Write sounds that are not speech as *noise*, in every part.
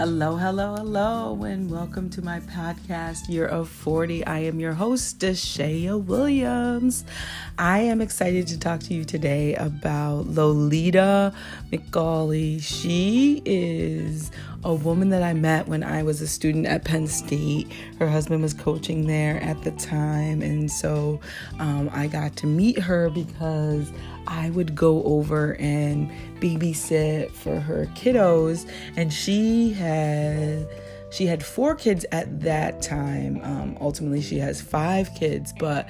Hello, hello, hello, and welcome to my podcast, Year of 40. I am your host, Deshaya Williams. I am excited to talk to you today about Lolita McCauley. She is a woman that I met when I was a student at Penn State. Her husband was coaching there at the time, and so um, I got to meet her because I would go over and babysit for her kiddos, and she had she had four kids at that time. Um, ultimately, she has five kids, but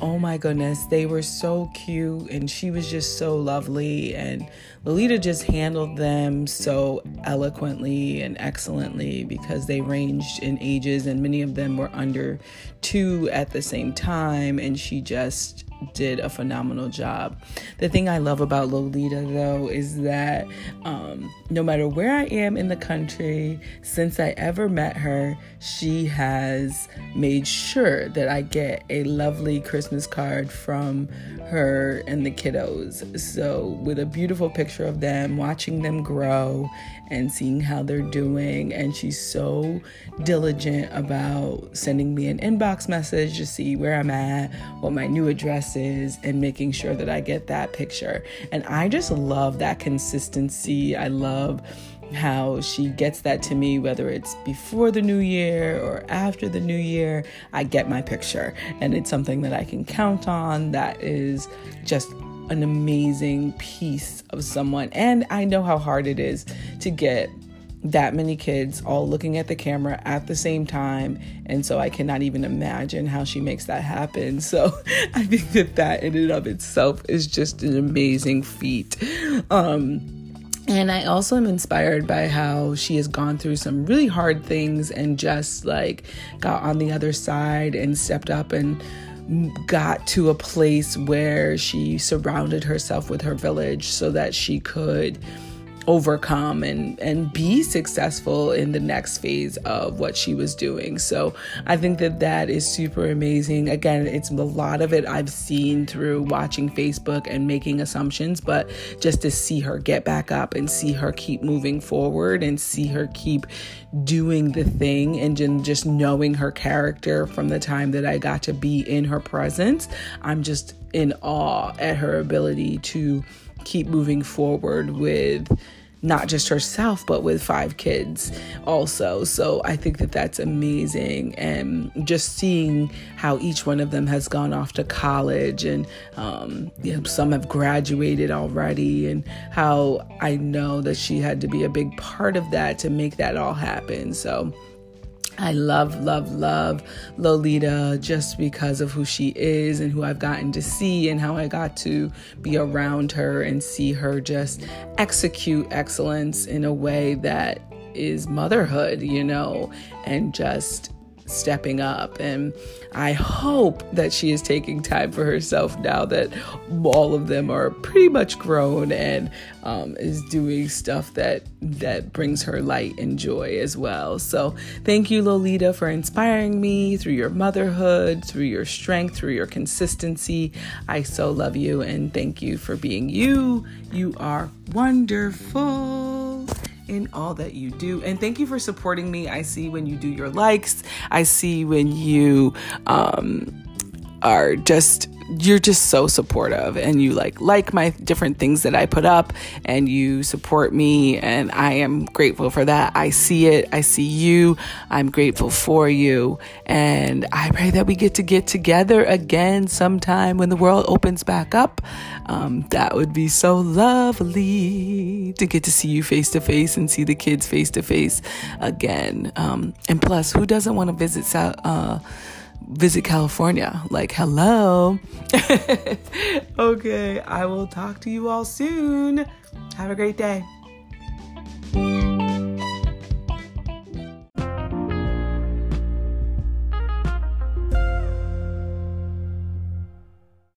oh my goodness, they were so cute and she was just so lovely. And Lolita just handled them so eloquently and excellently because they ranged in ages and many of them were under two at the same time. And she just did a phenomenal job. The thing I love about Lolita, though, is that um, no matter where I am in the country, since I ever met her, she has made sure that I get a lovely Christmas card from her and the kiddos. So, with a beautiful picture of them, watching them grow and seeing how they're doing. And she's so diligent about sending me an inbox message to see where I'm at, what my new address and making sure that I get that picture. And I just love that consistency. I love how she gets that to me, whether it's before the new year or after the new year, I get my picture. And it's something that I can count on that is just an amazing piece of someone. And I know how hard it is to get that many kids all looking at the camera at the same time. And so i cannot even imagine how she makes that happen. So *laughs* i think that that in and of itself is just an amazing feat. Um and I also am inspired by how she has gone through some really hard things and just like got on the other side and stepped up and got to a place where she surrounded herself with her village so that she could overcome and and be successful in the next phase of what she was doing. So I think that that is super amazing. Again, it's a lot of it I've seen through watching Facebook and making assumptions, but just to see her get back up and see her keep moving forward and see her keep doing the thing and just knowing her character from the time that I got to be in her presence, I'm just in awe at her ability to keep moving forward with not just herself, but with five kids also. So I think that that's amazing. And just seeing how each one of them has gone off to college and um, you know, some have graduated already, and how I know that she had to be a big part of that to make that all happen. So I love, love, love Lolita just because of who she is and who I've gotten to see and how I got to be around her and see her just execute excellence in a way that is motherhood, you know, and just stepping up. And I hope that she is taking time for herself now that all of them are pretty much grown and um, is doing stuff that that brings her light and joy as well. So thank you, Lolita, for inspiring me through your motherhood, through your strength, through your consistency. I so love you and thank you for being you. You are wonderful in all that you do. And thank you for supporting me. I see when you do your likes, I see when you um, are just you're just so supportive and you like like my different things that I put up and you support me and I am grateful for that. I see it. I see you. I'm grateful for you and I pray that we get to get together again sometime when the world opens back up. Um, that would be so lovely to get to see you face to face and see the kids face to face again. Um, and plus, who doesn't want to visit South? Uh, visit California. Like, hello. *laughs* okay, I will talk to you all soon. Have a great day.